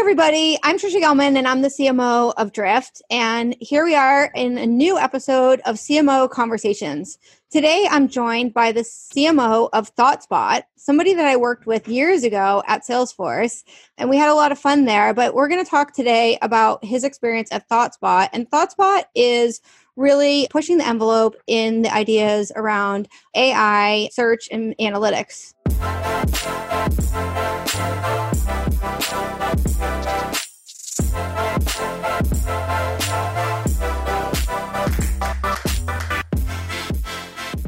everybody. I'm Tricia Gellman, and I'm the CMO of Drift. And here we are in a new episode of CMO Conversations. Today, I'm joined by the CMO of ThoughtSpot, somebody that I worked with years ago at Salesforce. And we had a lot of fun there. But we're going to talk today about his experience at ThoughtSpot. And ThoughtSpot is really pushing the envelope in the ideas around AI, search, and analytics.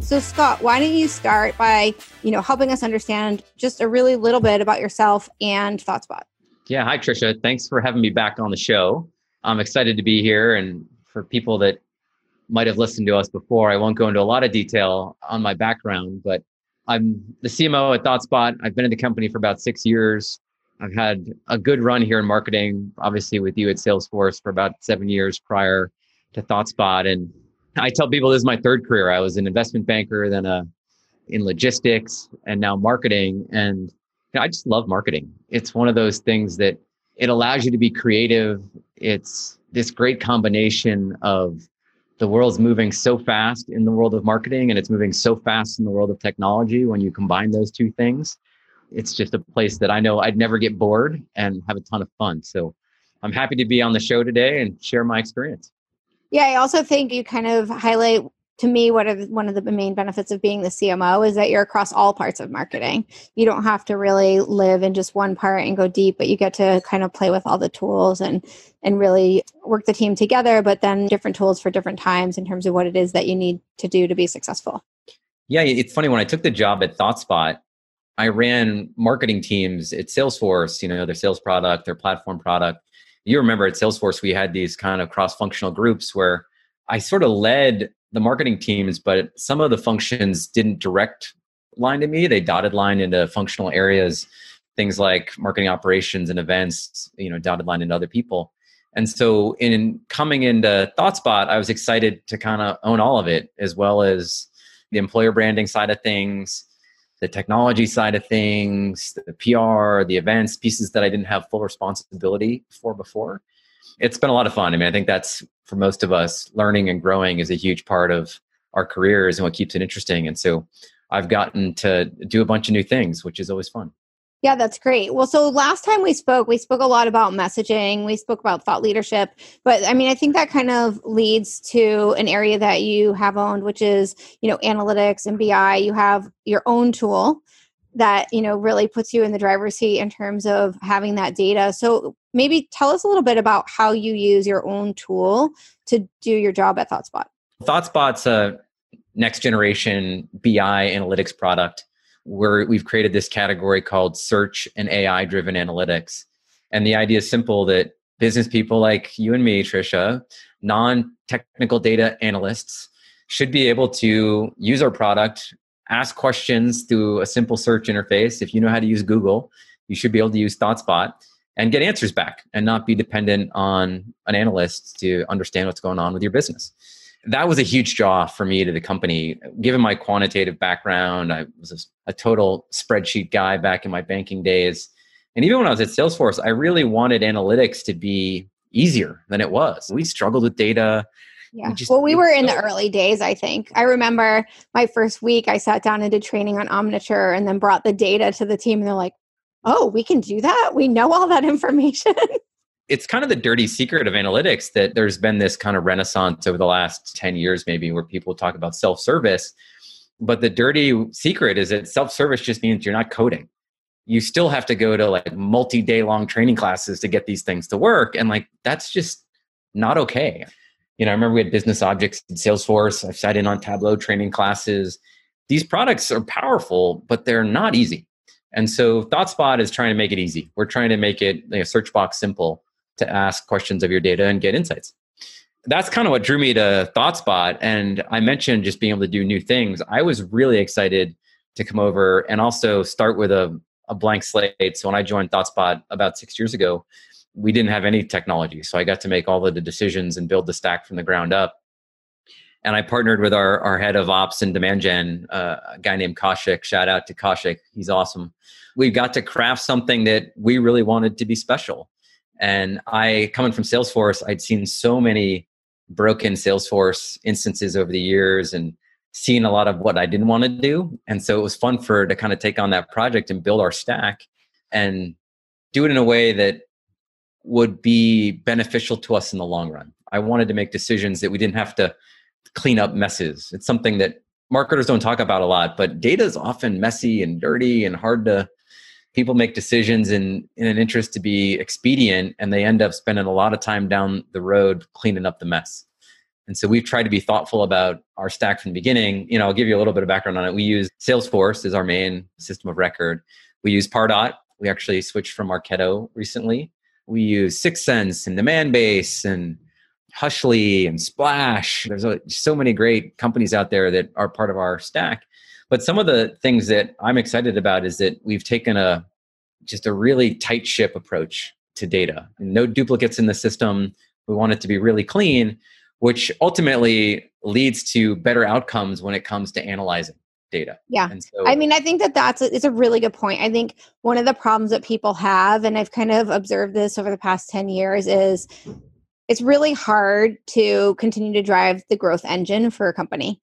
So Scott, why don't you start by, you know, helping us understand just a really little bit about yourself and ThoughtSpot? Yeah, hi Tricia. Thanks for having me back on the show. I'm excited to be here and for people that might have listened to us before, I won't go into a lot of detail on my background, but I'm the CMO at ThoughtSpot. I've been in the company for about 6 years. I've had a good run here in marketing, obviously with you at Salesforce for about 7 years prior to ThoughtSpot and I tell people this is my third career. I was an investment banker, then a in logistics, and now marketing. And you know, I just love marketing. It's one of those things that it allows you to be creative. It's this great combination of the world's moving so fast in the world of marketing and it's moving so fast in the world of technology when you combine those two things it's just a place that i know i'd never get bored and have a ton of fun so i'm happy to be on the show today and share my experience yeah, I also think you kind of highlight to me what are one of the main benefits of being the CMO is that you're across all parts of marketing. You don't have to really live in just one part and go deep, but you get to kind of play with all the tools and and really work the team together, but then different tools for different times in terms of what it is that you need to do to be successful. Yeah, it's funny when I took the job at ThoughtSpot, I ran marketing teams at Salesforce, you know, their sales product, their platform product you remember at Salesforce, we had these kind of cross functional groups where I sort of led the marketing teams, but some of the functions didn't direct line to me. They dotted line into functional areas, things like marketing operations and events, you know, dotted line into other people. And so in coming into ThoughtSpot, I was excited to kind of own all of it, as well as the employer branding side of things, the technology side of things, the PR, the events, pieces that I didn't have full responsibility for before. It's been a lot of fun. I mean, I think that's for most of us, learning and growing is a huge part of our careers and what keeps it interesting. And so I've gotten to do a bunch of new things, which is always fun. Yeah, that's great. Well, so last time we spoke, we spoke a lot about messaging, we spoke about thought leadership, but I mean, I think that kind of leads to an area that you have owned, which is, you know, analytics and BI. You have your own tool that, you know, really puts you in the driver's seat in terms of having that data. So maybe tell us a little bit about how you use your own tool to do your job at ThoughtSpot. ThoughtSpot's a next generation BI analytics product where we've created this category called search and AI driven analytics. And the idea is simple that business people like you and me, Tricia, non technical data analysts, should be able to use our product, ask questions through a simple search interface. If you know how to use Google, you should be able to use ThoughtSpot and get answers back and not be dependent on an analyst to understand what's going on with your business that was a huge draw for me to the company. Given my quantitative background, I was a, a, total spreadsheet guy back in my banking days. And even when I was at Salesforce, I really wanted analytics to be easier than it was. We struggled with data. Yeah. We just, well, we were in the early days, I think. I remember my first week, I sat down and did training on Omniture and then brought the data to the team. And they're like, oh, we can do that? We know all that information. it's kind of the dirty secret of analytics that there's been this kind of renaissance over the last 10 years maybe where people talk about self-service. But the dirty secret is that self-service just means you're not coding. You still have to go to like multi-day long training classes to get these things to work and like that's just not okay. You know i remember we had business objects in salesforce. I've sat in on tableau training classes. These products are powerful but they're not easy. And so ThoughtSpot is trying to make it easy. We're trying to make it like a search box simple to ask questions of your data and get insights. That's kind of what drew me to ThoughtSpot. And I mentioned just being able to do new things. I was really excited to come over and also start with a, a blank slate. So when I joined ThoughtSpot about six years ago, we didn't have any technology. So I got to make all of the decisions and build the stack from the ground up. And I partnered with our, our head of ops and demand gen, uh, a guy named Kaushik. Shout out to Kaushik. He's awesome. We got to craft something that we really wanted to be special And I, coming from Salesforce, I'd seen so many broken Salesforce instances over the years and seen a lot of what I didn't want to do. And so it was fun for to kind of take on that project and build our stack and do it in a way that would be beneficial to us in the long run. I wanted to make decisions that we didn't have to clean up messes. It's something that marketers don't talk about a lot, but data is often messy and dirty and hard to people make decisions in in an interest to be expedient and they end up spending a lot of time down the road cleaning up the mess. And so we've tried to be thoughtful about our stack from the beginning. You know, I'll give you a little bit of background on it. We use Salesforce as our main system of record. We use Pardot. We actually switched from Marketo recently. We use 6sense and Demandbase and Hushly and Splash. There's a, so many great companies out there that are part of our stack. But some of the things that I'm excited about is that we've taken a just a really tight ship approach to data. No duplicates in the system. We want it to be really clean, which ultimately leads to better outcomes when it comes to analyzing data. Yeah. So, I mean, I think that that's a, it's a really good point. I think one of the problems that people have, and I've kind of observed this over the past 10 years, is it's really hard to continue to drive the growth engine for a company.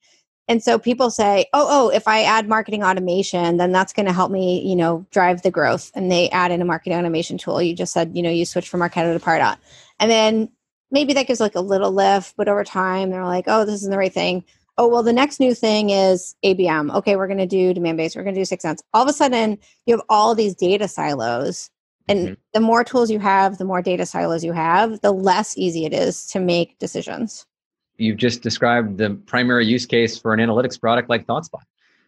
And so people say, "Oh, oh, if I add marketing automation, then that's going to help me, you know, drive the growth." And they add in a marketing automation tool. You just said, you know, you switch from Marketo to Pardot, and then maybe that gives like a little lift, but over time they're like, "Oh, this isn't the right thing." oh well the next new thing is abm okay we're going to do Demandbase we're going to do 6sense all of a sudden you have all these data silos and mm-hmm. the more tools you have the more data silos you have the less easy it is to make decisions you've just described the primary use case for an analytics product like ThoughtSpot.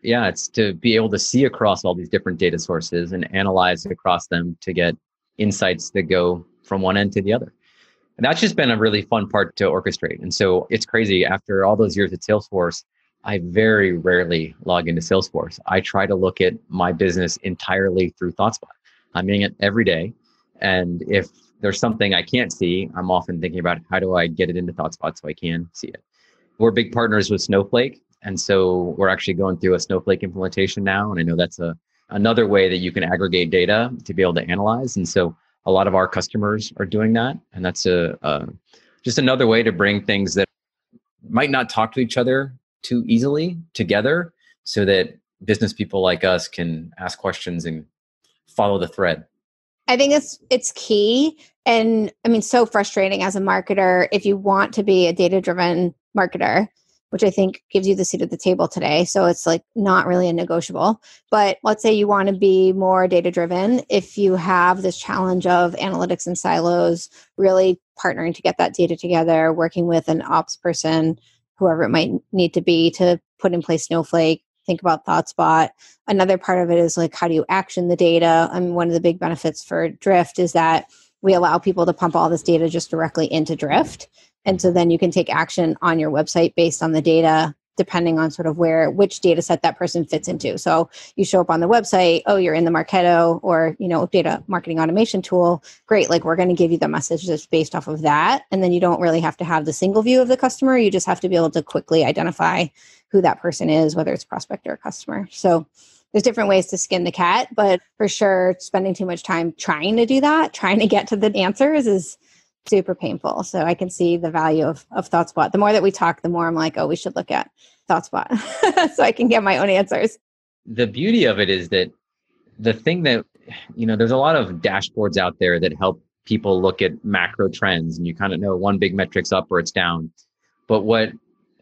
Yeah, it's to be able to see across all these different data sources and analyze across them to get insights that go from one end to the other. And that's just been a really fun part to orchestrate. And so it's crazy. After all those years at Salesforce, I very rarely log into Salesforce. I try to look at my business entirely through ThoughtSpot. I'm in it every day. And if there's something I can't see, I'm often thinking about how do I get it into ThoughtSpot so I can see it. We're big partners with Snowflake. And so we're actually going through a Snowflake implementation now. And I know that's a another way that you can aggregate data to be able to analyze. And so a lot of our customers are doing that. And that's a, a just another way to bring things that might not talk to each other too easily together so that business people like us can ask questions and follow the thread. I think it's it's key and I mean so frustrating as a marketer if you want to be a data driven marketer which I think gives you the seat at the table today. So it's like not really a negotiable. But let's say you want to be more data driven. If you have this challenge of analytics and silos, really partnering to get that data together, working with an ops person, whoever it might need to be to put in place Snowflake, think about ThoughtSpot. Another part of it is like how do you action the data? Mean, one of the big benefits for Drift is that we allow people to pump all this data just directly into Drift. And so then you can take action on your website based on the data depending on sort of where which data set that person fits into. So you show up on the website, oh, you're in the Marketo or you know data marketing automation tool. Great, like we're going to give you the message messages based off of that, and then you don't really have to have the single view of the customer. You just have to be able to quickly identify who that person is, whether it's prospect or customer. So there's different ways to skin the cat, but for sure, spending too much time trying to do that, trying to get to the answers is super painful. So I can see the value of, of ThoughtSpot. The more that we talk, the more I'm like, oh, we should look at ThoughtSpot so I can get my own answers. The beauty of it is that the thing that, you know, there's a lot of dashboards out there that help people look at macro trends and you kind of know one big metric's up or it's down. But what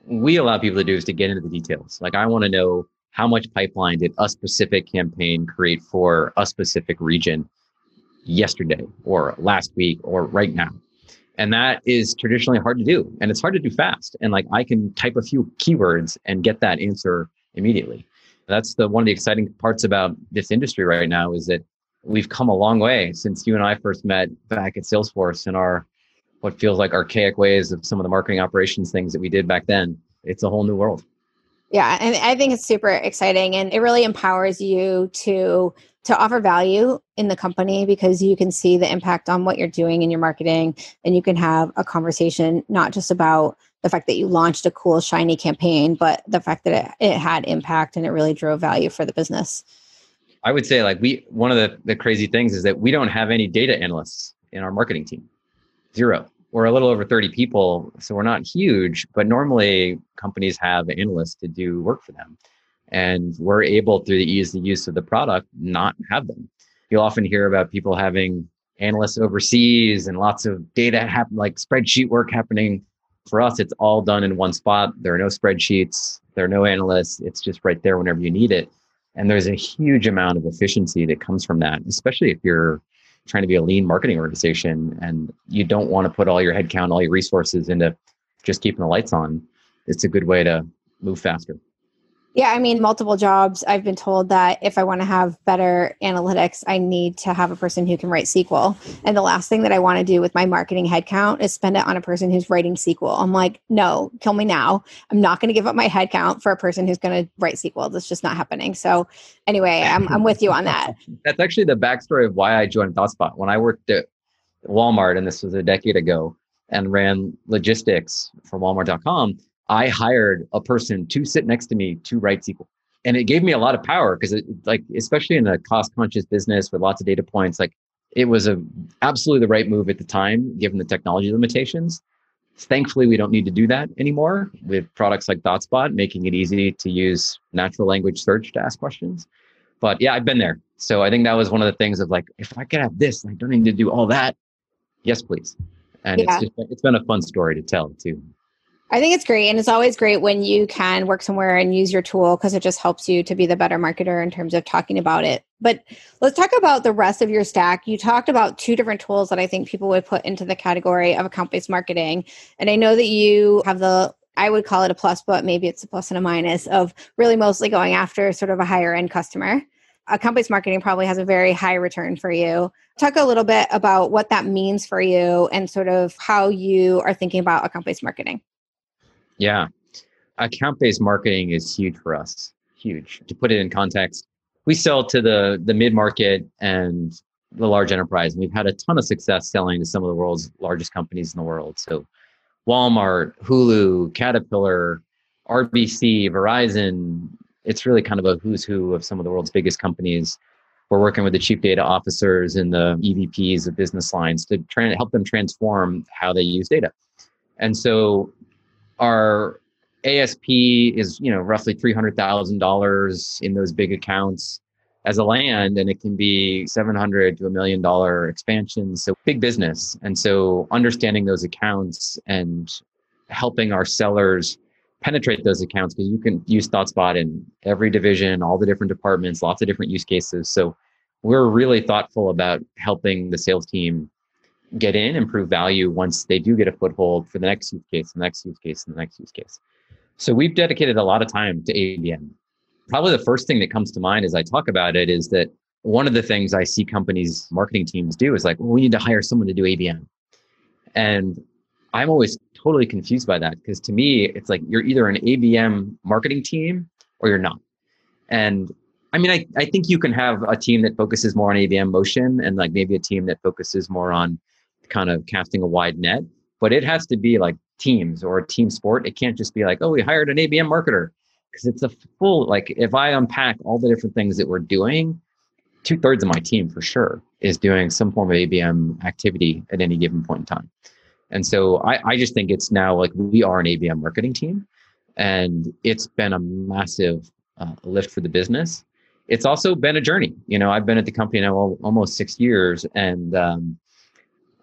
we allow people to do is to get into the details. Like I want to know how much pipeline did a specific campaign create for a specific region yesterday or last week or right now. And that is traditionally hard to do. And it's hard to do fast. And like I can type a few keywords and get that answer immediately. That's the one of the exciting parts about this industry right now is that we've come a long way since you and I first met back at Salesforce in our what feels like archaic ways of some of the marketing operations things that we did back then. It's a whole new world. Yeah, and I think it's super exciting and it really empowers you to to offer value in the company because you can see the impact on what you're doing in your marketing and you can have a conversation not just about the fact that you launched a cool shiny campaign but the fact that it, it had impact and it really drove value for the business i would say like we one of the, the crazy things is that we don't have any data analysts in our marketing team. Zero. We're a little over 30 people, so we're not huge, but normally companies have analysts to do work for them. And we're able, through the ease of use of the product, not have them. You'll often hear about people having analysts overseas and lots of data happen, like spreadsheet work happening. For us, it's all done in one spot. There are no spreadsheets, there are no analysts. It's just right there whenever you need it. And there's a huge amount of efficiency that comes from that, especially if you're trying to be a lean marketing organization and you don't want to put all your headcount, all your resources into just keeping the lights on. It's a good way to move faster. Yeah, I mean, multiple jobs. I've been told that if I want to have better analytics, I need to have a person who can write SQL. And the last thing that I want to do with my marketing headcount is spend it on a person who's writing SQL. I'm like, no, kill me now. I'm not going to give up my headcount for a person who's going to write SQL. That's just not happening. So, anyway, I'm, I'm with you on that. That's actually the backstory of why I joined ThoughtSpot. When I worked at Walmart, and this was a decade ago, and ran logistics for Walmart.com I hired a person to sit next to me to write SQL. And it gave me a lot of power because it like, especially in a cost conscious business with lots of data points, like it was a absolutely the right move at the time, given the technology limitations. Thankfully, we don't need to do that anymore with products like ThoughtSpot, making it easy to use natural language search to ask questions. But yeah, I've been there. So I think that was one of the things of like, if I could have this, I don't need to do all that. Yes, please. And yeah. it's just, it's been a fun story to tell too. I think it's great. And it's always great when you can work somewhere and use your tool because it just helps you to be the better marketer in terms of talking about it. But let's talk about the rest of your stack. You talked about two different tools that I think people would put into the category of account based marketing. And I know that you have the I would call it a plus, but maybe it's a plus and a minus of really mostly going after sort of a higher end customer. Account based marketing probably has a very high return for you. Talk a little bit about what that means for you and sort of how you are thinking about account based marketing. Yeah. Account based marketing is huge for us. Huge. To put it in context, we sell to the, the mid market and the large enterprise. And we've had a ton of success selling to some of the world's largest companies in the world. So Walmart, Hulu, Caterpillar, RBC, Verizon. It's really kind of a who's who of some of the world's biggest companies. We're working with the chief data officers and the EVPs of business lines to try and help them transform how they use data. And so our ASP is you know roughly three hundred thousand dollars in those big accounts as a land, and it can be seven hundred to a million dollar expansions. So big business, and so understanding those accounts and helping our sellers penetrate those accounts because you can use ThoughtSpot in every division, all the different departments, lots of different use cases. So we're really thoughtful about helping the sales team get in and prove value once they do get a foothold for the next use case, the next use case, and the next use case. So we've dedicated a lot of time to ABM. Probably the first thing that comes to mind as I talk about it is that one of the things I see companies, marketing teams do is like, well, we need to hire someone to do ABM. And I'm always totally confused by that because to me, it's like you're either an ABM marketing team or you're not. And I mean, I, I think you can have a team that focuses more on ABM motion and like maybe a team that focuses more on kind of casting a wide net, but it has to be like teams or a team sport. It can't just be like, oh, we hired an ABM marketer because it's a full, like, if I unpack all the different things that we're doing, two thirds of my team for sure is doing some form of ABM activity at any given point in time. And so I, I just think it's now like we are an ABM marketing team and it's been a massive uh, lift for the business. It's also been a journey. You know, I've been at the company now almost six years and um,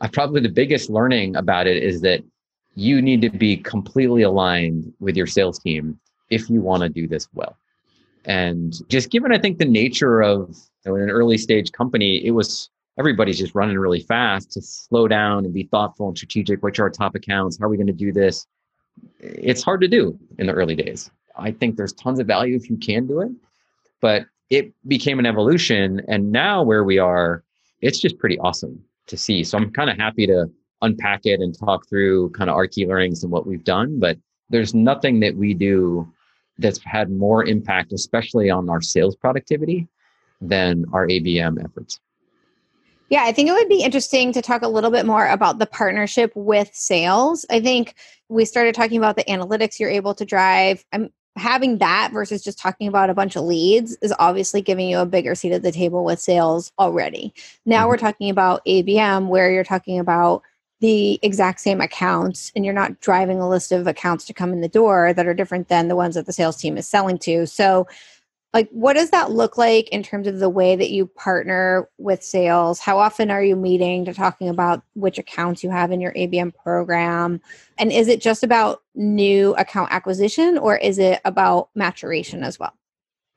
I probably the biggest learning about it is that you need to be completely aligned with your sales team if you want to do this well. And just given, I think, the nature of you know, an early stage company, it was everybody's just running really fast to slow down and be thoughtful and strategic. Which are our top accounts? How are we going to do this? It's hard to do in the early days. I think there's tons of value if you can do it, but it became an evolution. And now where we are, it's just pretty awesome to see. So I'm kind of happy to unpack it and talk through kind of our key learnings and what we've done. But there's nothing that we do that's had more impact, especially on our sales productivity, than our ABM efforts. Yeah, I think it would be interesting to talk a little bit more about the partnership with sales. I think we started talking about the analytics you're able to drive. I'm having that versus just talking about a bunch of leads is obviously giving you a bigger seat at the table with sales already. Now mm-hmm. we're talking about ABM where you're talking about the exact same accounts and you're not driving a list of accounts to come in the door that are different than the ones that the sales team is selling to. So like what does that look like in terms of the way that you partner with sales? How often are you meeting to talking about which accounts you have in your abm program? And is it just about new account acquisition or is it about maturation as well?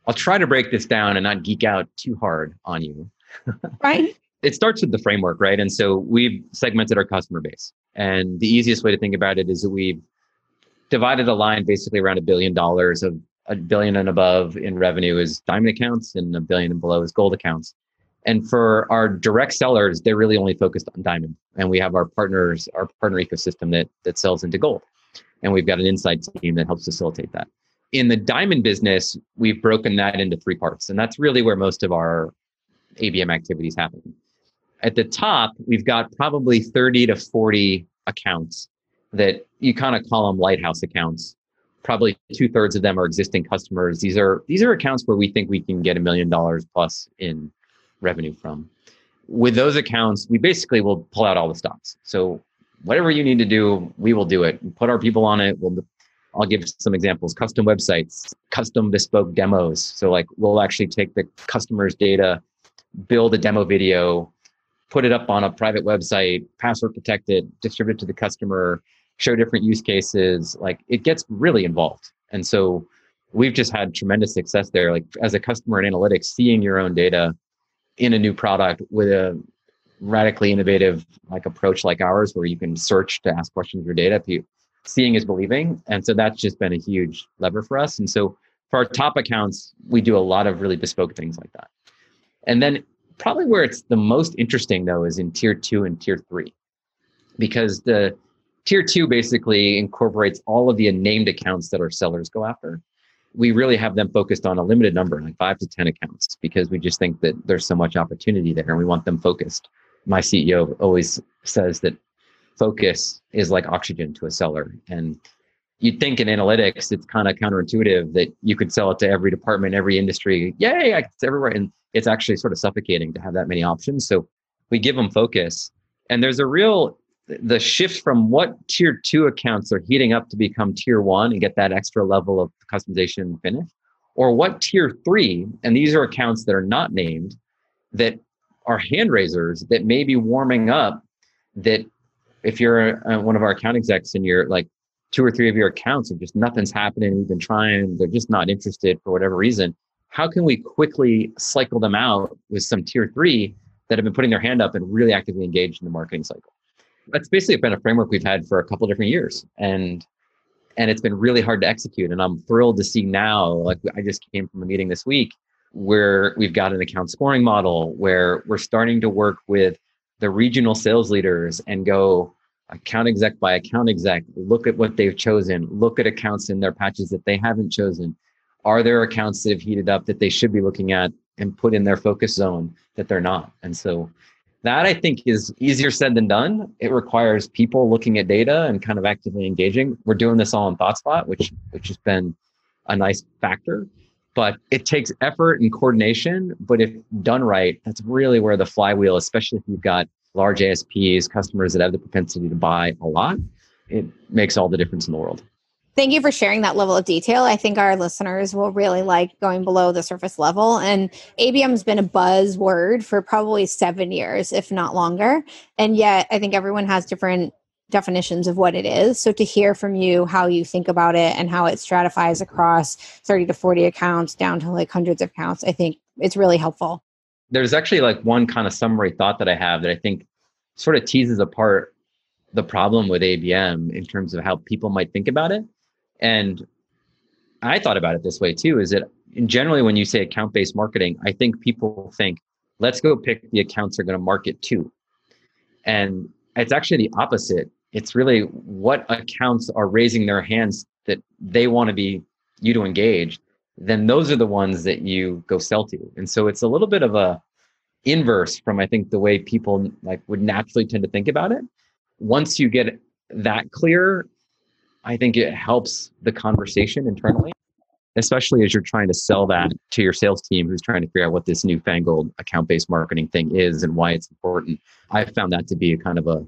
I'll try to break this down and not geek out too hard on you. Right. It starts with the framework right? And so we've segmented our customer base. And the easiest way to think about it is that we've divided a line basically around a billion dollars of a billion and above in revenue is diamond accounts and a billion and below is gold accounts. And for our direct sellers, they're really only focused on diamond. And we have our partners, our partner ecosystem that that sells into gold. And we've got an inside team that helps facilitate that. In the diamond business, we've broken that into three parts. And that's really where most of our ABM activities happen. At the top, we've got probably 30 to 40 accounts that you kind of call them lighthouse accounts probably two thirds of them are existing customers. These are these are accounts where we think we can get a million dollars plus in revenue from. With those accounts, we basically will pull out all the stops. So whatever you need to do, we will do it. Put our people on it. We'll I'll give some examples. Custom websites, custom bespoke demos. So like we'll actually take the customer's data, build a demo video, put it up on a private website, password protect it, distribute it to the customer, show different use cases like it gets really involved. And so we've just had tremendous success there like as a customer in analytics seeing your own data in a new product with a radically innovative like approach like ours where you can search to ask questions of your data seeing is believing. And so that's just been a huge lever for us. And so for our top accounts we do a lot of really bespoke things like that. And then probably where it's the most interesting though is in tier two and tier three because the Tier two basically incorporates all of the named accounts that our sellers go after. We really have them focused on a limited number, like five to 10 accounts, because we just think that there's so much opportunity there and we want them focused. My CEO always says that focus is like oxygen to a seller. And you'd think in analytics, it's kind of counterintuitive that you could sell it to every department, every industry. Yay, it's everywhere. And it's actually sort of suffocating to have that many options. So we give them focus. And there's a real the shift from what tier two accounts are heating up to become tier one and get that extra level of customization and finish, or what tier three, and these are accounts that are not named, that are hand raisers that may be warming up. That if you're uh, one of our account execs and you're like two or three of your accounts and just nothing's happening, we've been trying, they're just not interested for whatever reason. How can we quickly cycle them out with some tier three that have been putting their hand up and really actively engaged in the marketing cycle? That's basically been a framework we've had for a couple different years. And and it's been really hard to execute. And i'm thrilled to see now like i just came from a meeting this week where we've got an account scoring model where we're starting to work with the regional sales leaders and go account exec by account exec look at what they've chosen look at accounts in their patches that they haven't chosen. Are there accounts that have heated up that they should be looking at and put in their focus zone that they're not? And so that I think is easier said than done. It requires people looking at data and kind of actively engaging. We're doing this all in ThoughtSpot, which which has been a nice factor. But it takes effort and coordination. But if done right, that's really where the flywheel, especially if you've got large ASPs, customers that have the propensity to buy a lot, it makes all the difference in the world. Thank you for sharing that level of detail. I think our listeners will really like going below the surface level. And ABM has been a buzzword for probably seven years, if not longer. And yet, I think everyone has different definitions of what it is. So to hear from you how you think about it and how it stratifies across 30 to 40 accounts down to like hundreds of accounts, I think it's really helpful. There's actually like one kind of summary thought that I have that I think sort of teases apart the problem with ABM in terms of how people might think about it. And I thought about it this way too is that generally when you say account based marketing, I think people think, let's go pick the accounts they're going to market to. And it's actually the opposite. It's really what accounts are raising their hands that they want to be you to engage, then those are the ones that you go sell to. And so it's a little bit of a inverse from I think the way people like would naturally tend to think about it. Once you get that clear, I think it helps the conversation internally. especially as you're trying to sell that to your sales team who's trying to figure out what this newfangled account based marketing thing is and why it's important. I found that to be a kind of a,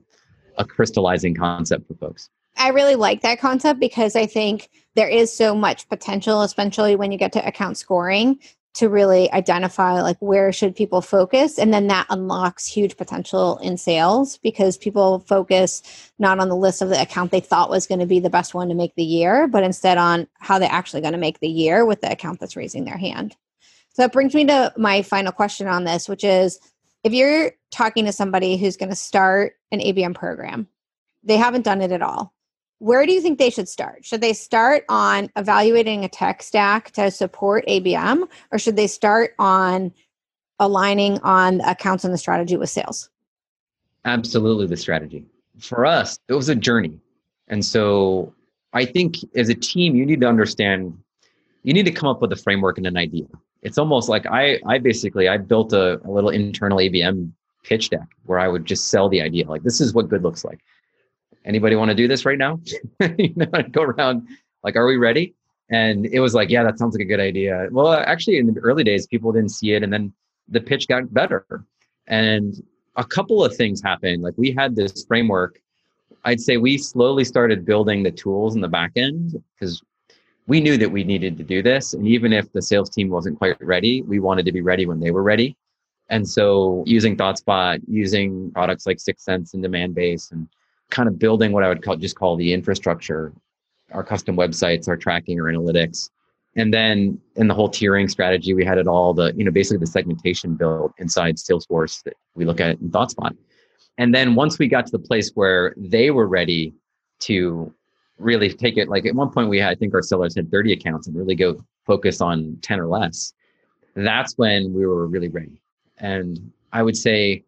a crystallizing concept for folks. I really like that concept because I think there is so much potential, especially when you get to account scoring, to really identify like where should people focus and then that unlocks huge potential in sales because people focus not on the list of the account they thought was going to be the best one to make the year but instead on how they're actually going to make the year with the account that's raising their hand. So that brings me to my final question on this which is if you're talking to somebody who's going to start an abm program they haven't done it at all where do you think they should start? Should they start on evaluating a tech stack to support ABM, or should they start on aligning on accounts and the strategy with sales? Absolutely, the strategy. For us, it was a journey. And so I think as a team, you need to understand, you need to come up with a framework and an idea. It's almost like I, I basically, I built a, a little internal ABM pitch deck where I would just sell the idea. Like, this is what good looks like anybody want to do this right now? you know, I'd go around like, are we ready? And it was like, yeah, that sounds like a good idea. Well, actually, in the early days, people didn't see it, and then the pitch got better. And a couple of things happened. Like we had this framework. I'd say we slowly started building the tools in the back end because we knew that we needed to do this. And even if the sales team wasn't quite ready, we wanted to be ready when they were ready. And so using ThoughtSpot, using products like 6sense and Demandbase and kind of building what I would call just call the infrastructure, our custom websites, our tracking, or analytics. And then in the whole tiering strategy, we had it all the, you know, basically the segmentation built inside Salesforce that we look at in ThoughtSpot. And then once we got to the place where they were ready to really take it, like at one point we had, I think our sellers had 30 accounts and really go focus on 10 or less. That's when we were really ready. And I would say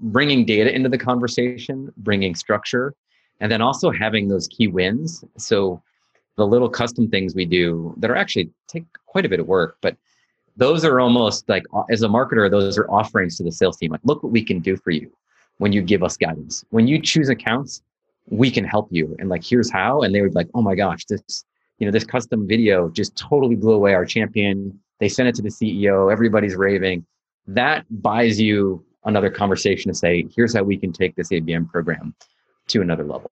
bringing data into the conversation, bringing structure, and then also having those key wins. So the little custom things we do that are actually take quite a bit of work, but those are almost like uh, as a marketer, those are offerings to the sales team. Like, look what we can do for you when you give us guidance. When you choose accounts, we can help you. And like, here's how. And they would be like, oh my gosh, this, you know, this custom video just totally blew away our champion. They sent it to the CEO. Everybody's raving. That buys you another conversation to say, here's how we can take this ABM program to another level.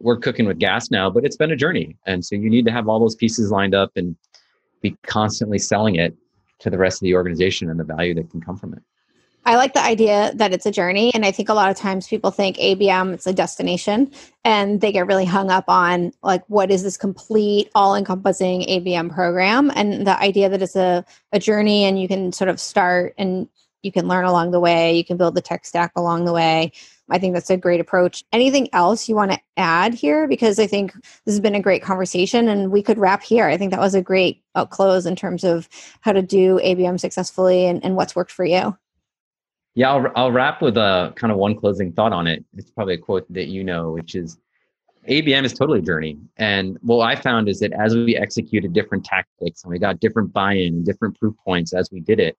We're cooking with gas now, but it's been a journey. And so you need to have all those pieces lined up and be constantly selling it to the rest of the organization and the value that can come from it. I like the idea that it's a journey. And I think a lot of times people think ABM, it's a destination, and they get really hung up on like, what is this complete, all encompassing ABM program? And the idea that it's a, a journey and you can sort of start and you can learn along the way you can build the tech stack along the way. I think that's a great approach. Anything else you want to add here? Because i think this has been a great conversation and we could wrap here. I think that was a great close in terms of how to do abm successfully and, and what's worked for you. Yeah I'll, I'll wrap with a kind of one closing thought on it. It's probably a quote that you know which is ABM is totally a journey. And what I found is that as we executed different tactics and we got different buy in and different proof points as we did it,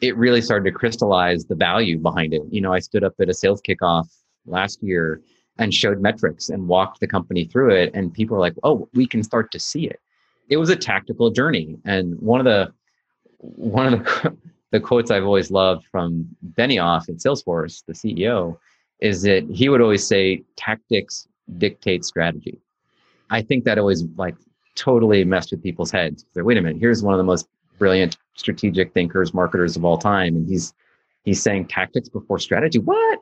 it really started to crystallize the value behind it. You know, I stood up at a sales kickoff last year and showed metrics and walked the company through it, and people were like, "Oh, we can start to see it." It was a tactical journey, and one of the one of the the quotes I've always loved from Benioff at Salesforce, the CEO, is that he would always say, "Tactics dictate strategy." I think that always like totally messed with people's heads. They're, wait a minute, here's one of the most brilliant strategic thinkers, marketers of all time, and he's he's saying tactics before strategy. What?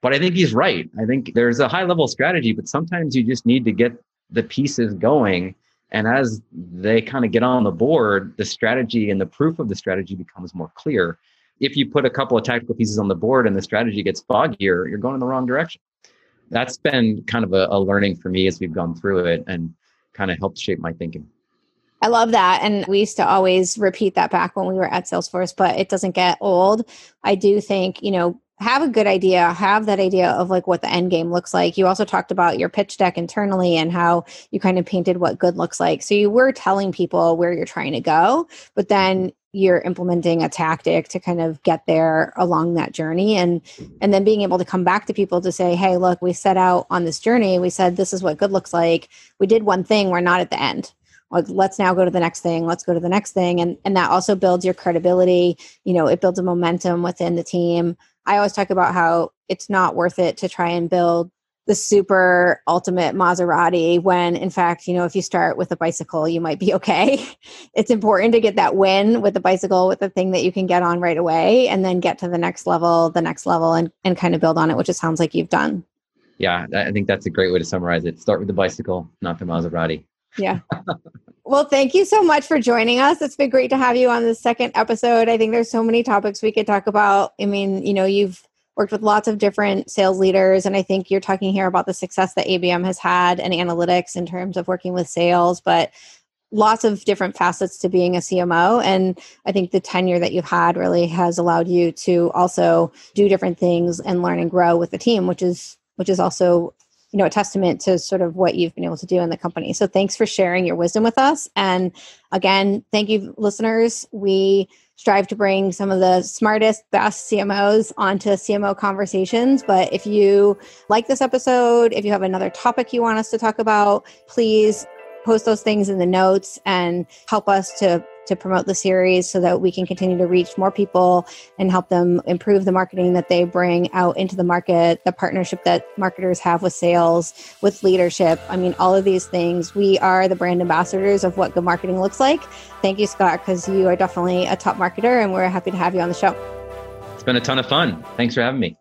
But I think he's right. I think there's a high level strategy, but sometimes you just need to get the pieces going. And as they kind of get on the board, the strategy and the proof of the strategy becomes more clear. If you put a couple of tactical pieces on the board and the strategy gets foggier, you're going in the wrong direction. That's been kind of a, a learning for me as we've gone through it and kind of helped shape my thinking. I love that. And we used to always repeat that back when we were at Salesforce, but it doesn't get old. I do think, you know, have a good idea, have that idea of like what the end game looks like. You also talked about your pitch deck internally and how you kind of painted what good looks like. So you were telling people where you're trying to go, but then mm-hmm. you're implementing a tactic to kind of get there along that journey and and then being able to come back to people to say hey look we set out on this journey we said this is what good looks like we did one thing we're not at the end let's now go to the next thing let's go to the next thing and and that also builds your credibility you know it builds a momentum within the team i always talk about how it's not worth it to try and build the super ultimate Maserati when in fact, you know, if you start with a bicycle, you might be okay. it's important to get that win with the bicycle with the thing that you can get on right away and then get to the next level, the next level and and kind of build on it, which it sounds like you've done. Yeah, I think that's a great way to summarize it. Start with the bicycle, not the Maserati. Yeah. well, thank you so much for joining us. It's been great to have you on the second episode. I think there's so many topics we could talk about. I mean, you know, you've worked with lots of different sales leaders, and I think you're talking here about the success that ABM has had and analytics in terms of working with sales, but lots of different facets to being a CMO. And I think the tenure that you've had really has allowed you to also do different things and learn and grow with the team, which is which is also you know a testament to sort of what you've been able to do in the company. So thanks for sharing your wisdom with us. And again thank you listeners. We strive to bring some of the smartest best cmos onto cmo conversations. But if you like this episode if you have another topic you want us to talk about please post those things in the notes and help us to to promote the series so that we can continue to reach more people and help them improve the marketing that they bring out into the market, the partnership that marketers have with sales, with leadership. I mean, all of these things. We are the brand ambassadors of what good marketing looks like. Thank you, Scott, because you are definitely a top marketer and we're happy to have you on the show. It's been a ton of fun. Thanks for having me.